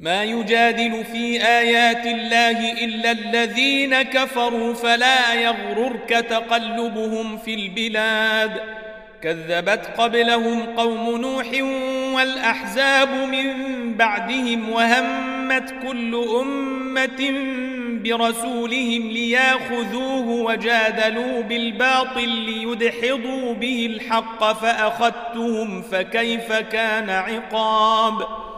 ما يجادل في آيات الله إلا الذين كفروا فلا يغررك تقلبهم في البلاد. كذبت قبلهم قوم نوح والأحزاب من بعدهم وهمت كل أمة برسولهم لياخذوه وجادلوا بالباطل ليدحضوا به الحق فأخذتهم فكيف كان عقاب ۖ.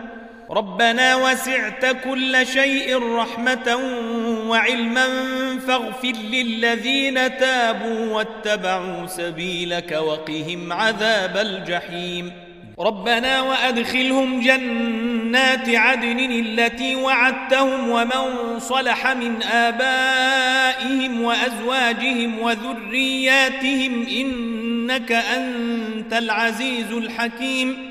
ربنا وسعت كل شيء رحمة وعلما فاغفر للذين تابوا واتبعوا سبيلك وقهم عذاب الجحيم. ربنا وأدخلهم جنات عدن التي وعدتهم ومن صلح من آبائهم وأزواجهم وذرياتهم إنك أنت العزيز الحكيم.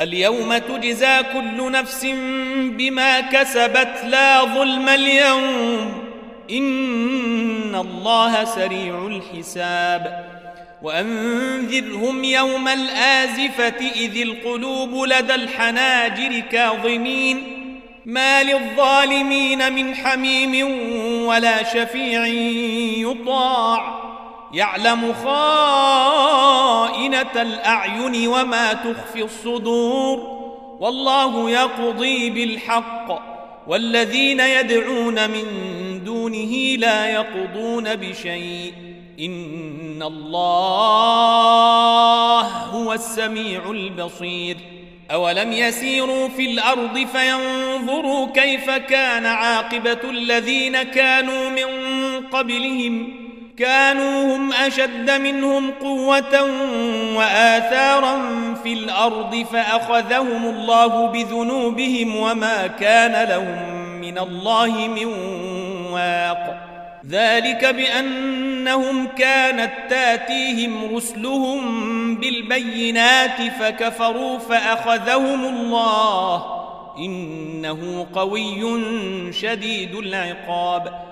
اليوم تجزى كل نفس بما كسبت لا ظلم اليوم. إن الله سريع الحساب. وأنذرهم يوم الآزفة إذ القلوب لدى الحناجر كاظمين. ما للظالمين من حميم ولا شفيع يطاع. يعلم خائنة الأعين وما تخفي الصدور والله يقضي بالحق والذين يدعون من دونه لا يقضون بشيء إن الله هو السميع البصير أولم يسيروا في الأرض فينظروا كيف كان عاقبة الذين كانوا من قبلهم كانوا هم أشد منهم قوة وآثارا في الأرض فأخذهم الله بذنوبهم وما كان لهم من الله من واق. ذلك بأنهم كانت تأتيهم رسلهم بالبينات فكفروا فأخذهم الله. إنه قوي شديد العقاب.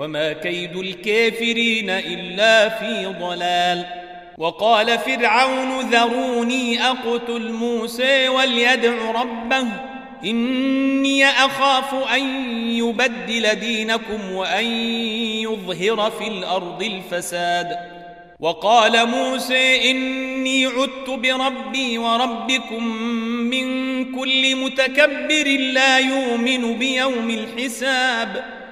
وما كيد الكافرين إلا في ضلال. وقال فرعون ذروني أقتل موسى وليدع ربه. إني أخاف أن يبدل دينكم وأن يظهر في الأرض الفساد. وقال موسى إني عدت بربي وربكم من كل متكبر لا يؤمن بيوم الحساب.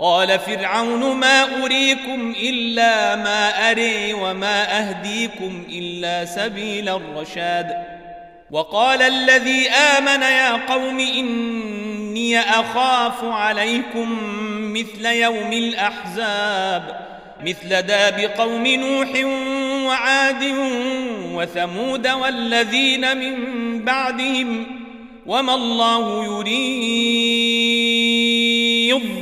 قال فرعون ما أريكم إلا ما أري وما أهديكم إلا سبيل الرشاد. وقال الذي آمن يا قوم إني أخاف عليكم مثل يوم الأحزاب مثل داب قوم نوح وعاد وثمود والذين من بعدهم. وما الله يريد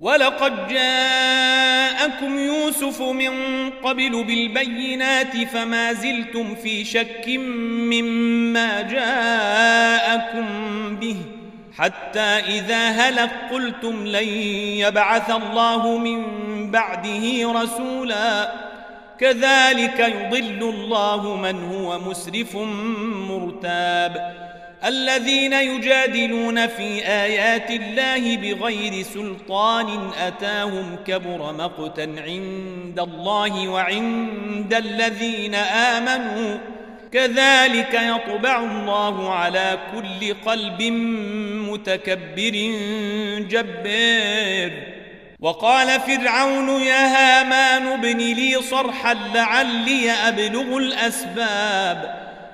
ولقد جاءكم يوسف من قبل بالبينات فما زلتم في شك مما جاءكم به حتى إذا هلك قلتم لن يبعث الله من بعده رسولا كذلك يضل الله من هو مسرف مرتاب الذين يجادلون في آيات الله بغير سلطان أتاهم كبر مقتا عند الله وعند الذين آمنوا. كذلك يطبع الله على كل قلب متكبر جبار. وقال فرعون يا هامان ابن لي صرحا لعلي أبلغ الأسباب.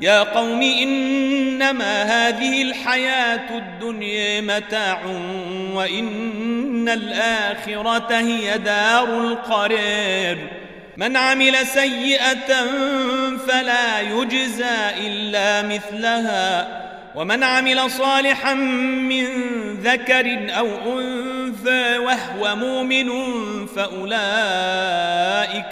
يا قوم إنما هذه الحياة الدنيا متاع وإن الآخرة هي دار القرار من عمل سيئة فلا يجزى إلا مثلها. ومن عمل صالحا من ذكر أو وهو مؤمن فأولئك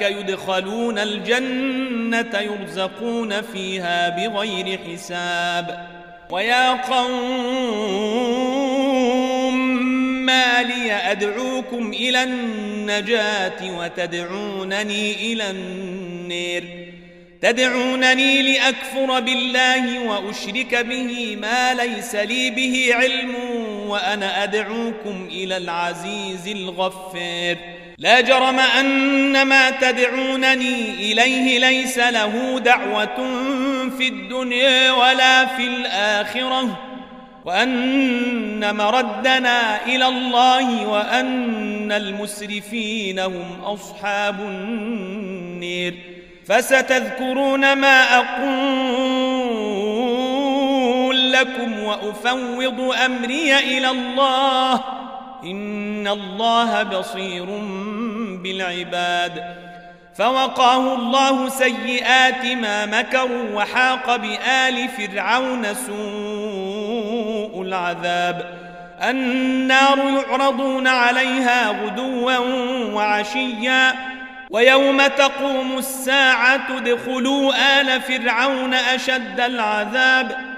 يدخلون الجنة يرزقون فيها بغير حساب. ويا قوم ما لي أدعوكم إلى النجاة وتدعونني إلى النير. تدعونني لأكفر بالله وأشرك به ما ليس لي به علم وأنا أدعوكم إلى العزيز الغفار لا جرم أن ما تدعونني إليه ليس له دعوة في الدنيا ولا في الآخرة وأن مردنا إلى الله وأن المسرفين هم أصحاب النير. فستذكرون ما أقول وأفوض أمري إلى الله. إن الله بصير بالعباد. فوقاه الله سيئات ما مكروا وحاق بآل فرعون سوء العذاب. النار يعرضون عليها غدوا وعشيا. ويوم تقوم الساعة ادخلوا آل فرعون أشد العذاب.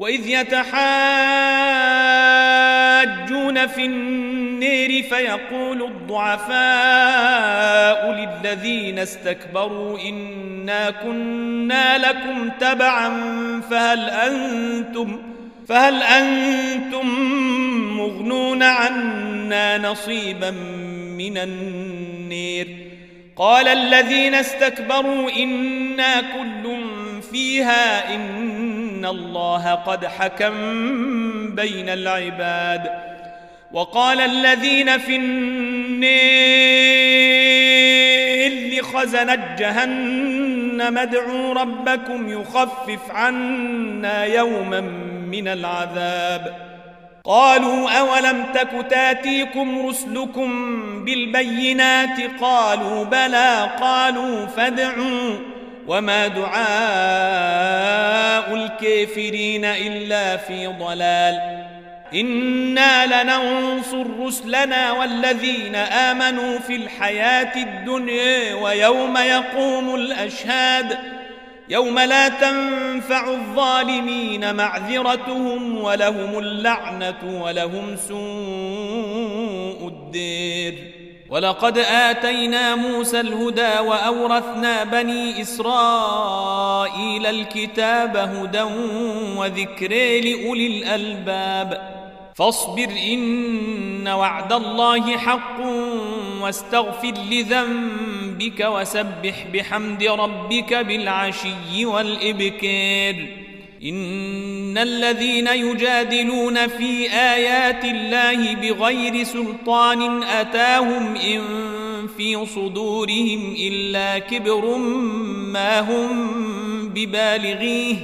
وإذ يتحاجون في النير فيقول الضعفاء للذين استكبروا إنا كنا لكم تبعا فهل أنتم فهل أنتم مغنون عنا نصيبا من النير؟ قال الذين استكبروا إنا كل فيها إن الله قد حكم بين العباد وقال الذين في النير لخزنة جهنم ادعوا ربكم يخفف عنا يوما من العذاب قالوا أولم تك تاتيكم رسلكم بالبينات قالوا بلى قالوا فادعوا وما دعاء الكافرين إلا في ضلال إنا لننصر رسلنا والذين آمنوا في الحياة الدنيا ويوم يقوم الأشهاد يوم لا تنفع الظالمين معذرتهم ولهم اللعنة ولهم سوء الدير ولقد آتينا موسى الهدى وأورثنا بني إسرائيل الكتاب هدى وذكر لأولي الألباب. فاصبر إن وعد الله حق واستغفر لذنبك وسبح بحمد ربك بالعشي والإبكار. إن الذين يجادلون في آيات الله بغير سلطان أتاهم إن في صدورهم إلا كبر ما هم ببالغيه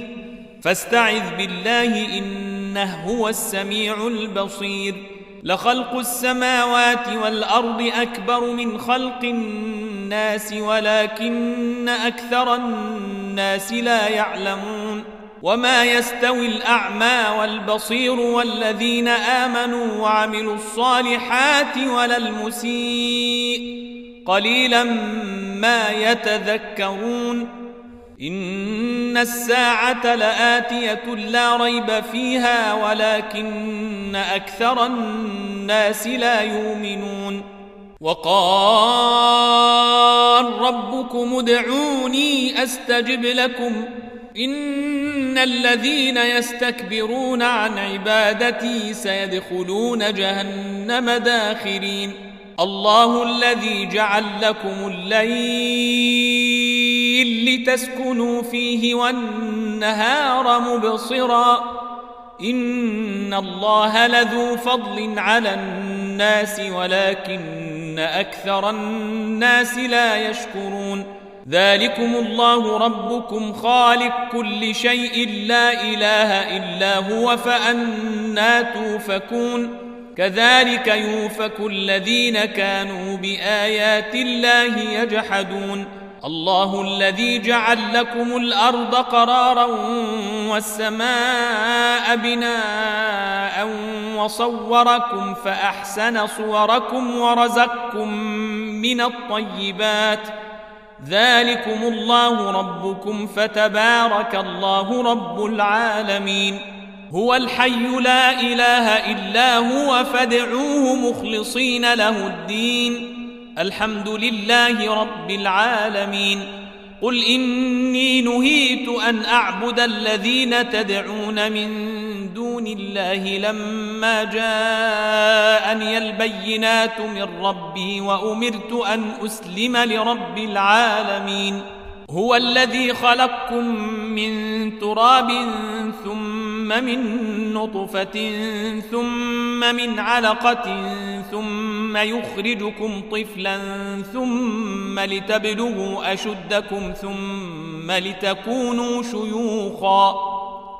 فاستعذ بالله إنه هو السميع البصير لخلق السماوات والأرض أكبر من خلق الناس ولكن أكثر الناس لا يعلمون وما يستوي الأعمى والبصير والذين آمنوا وعملوا الصالحات ولا المسيء. قليلا ما يتذكرون. إن الساعة لآتية لا ريب فيها ولكن أكثر الناس لا يؤمنون. وقال ربكم ادعوني أستجب لكم. إن الذين يستكبرون عن عبادتي سيدخلون جهنم داخرين. الله الذي جعل لكم الليل لتسكنوا فيه والنهار مبصرا. إن الله لذو فضل على الناس ولكن أكثر الناس لا يشكرون. ذلكم الله ربكم خالق كل شيء لا إله إلا هو فأنا توفكون. كذلك يوفك الذين كانوا بآيات الله يجحدون. الله الذي جعل لكم الأرض قرارا والسماء بناء وصوركم فأحسن صوركم ورزقكم من الطيبات. ذلكم الله ربكم فتبارك الله رب العالمين. هو الحي لا إله إلا هو فادعوه مخلصين له الدين. الحمد لله رب العالمين. قل إني نهيت أن أعبد الذين تدعون من دون الله لما جاءني البينات من ربي وأمرت أن أسلم لرب العالمين. هو الذي خلقكم من تراب ثم من نطفة ثم من علقة ثم يخرجكم طفلا ثم لتبلغوا أشدكم ثم لتكونوا شيوخا.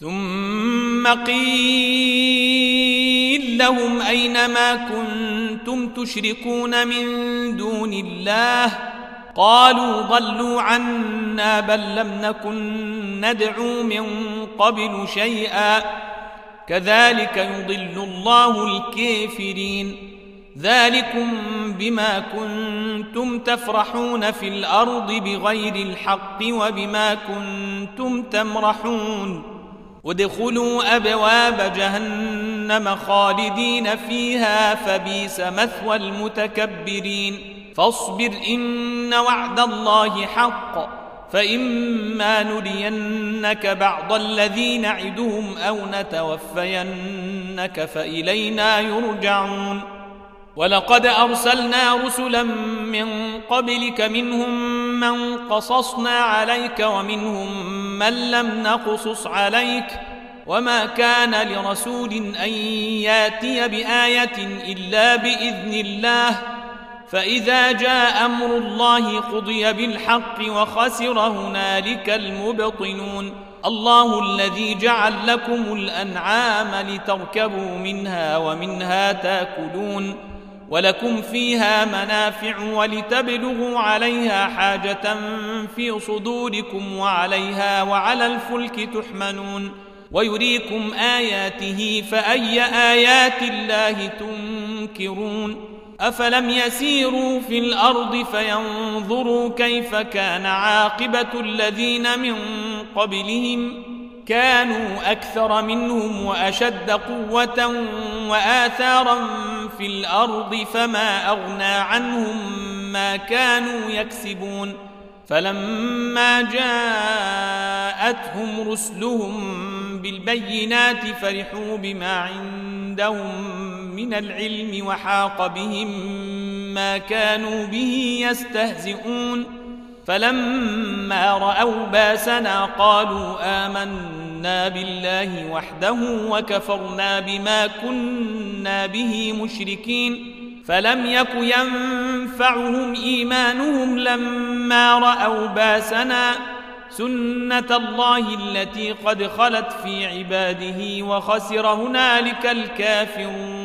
ثم قيل لهم أين ما كنتم تشركون من دون الله؟ قالوا ضلوا عنا بل لم نكن ندعو من قبل شيئا. كذلك يضل الله الكافرين. ذلكم بما كنتم تفرحون في الأرض بغير الحق وبما كنتم تمرحون. ادخلوا أبواب جهنم خالدين فيها فبيس مثوى المتكبرين. فاصبر إن وعد الله حق. فإما نرينك بعض الذي نعدهم أو نتوفينك فإلينا يرجعون. ولقد أرسلنا رسلا من قبلك منهم من قصصنا عليك ومنهم من لم نقصص عليك وما كان لرسول أن يأتي بآية إلا بإذن الله فإذا جاء أمر الله قضي بالحق وخسر هنالك المبطنون الله الذي جعل لكم الأنعام لتركبوا منها ومنها تأكلون ولكم فيها منافع ولتبلغوا عليها حاجة في صدوركم وعليها وعلى الفلك تحملون ويريكم آياته فأي آيات الله تنكرون أفلم يسيروا في الأرض فينظروا كيف كان عاقبة الذين من قبلهم كانوا أكثر منهم وأشد قوة وآثارا في الأرض فما أغنى عنهم ما كانوا يكسبون. فلما جاءتهم رسلهم بالبينات فرحوا بما عندهم من العلم وحاق بهم ما كانوا به يستهزئون. فلما رأوا باسنا قالوا آمنا بالله وحده وكفرنا بما كنا به مشركين فلم يك ينفعهم إيمانهم لما رأوا باسنا سنة الله التي قد خلت في عباده وخسر هنالك الكافرون.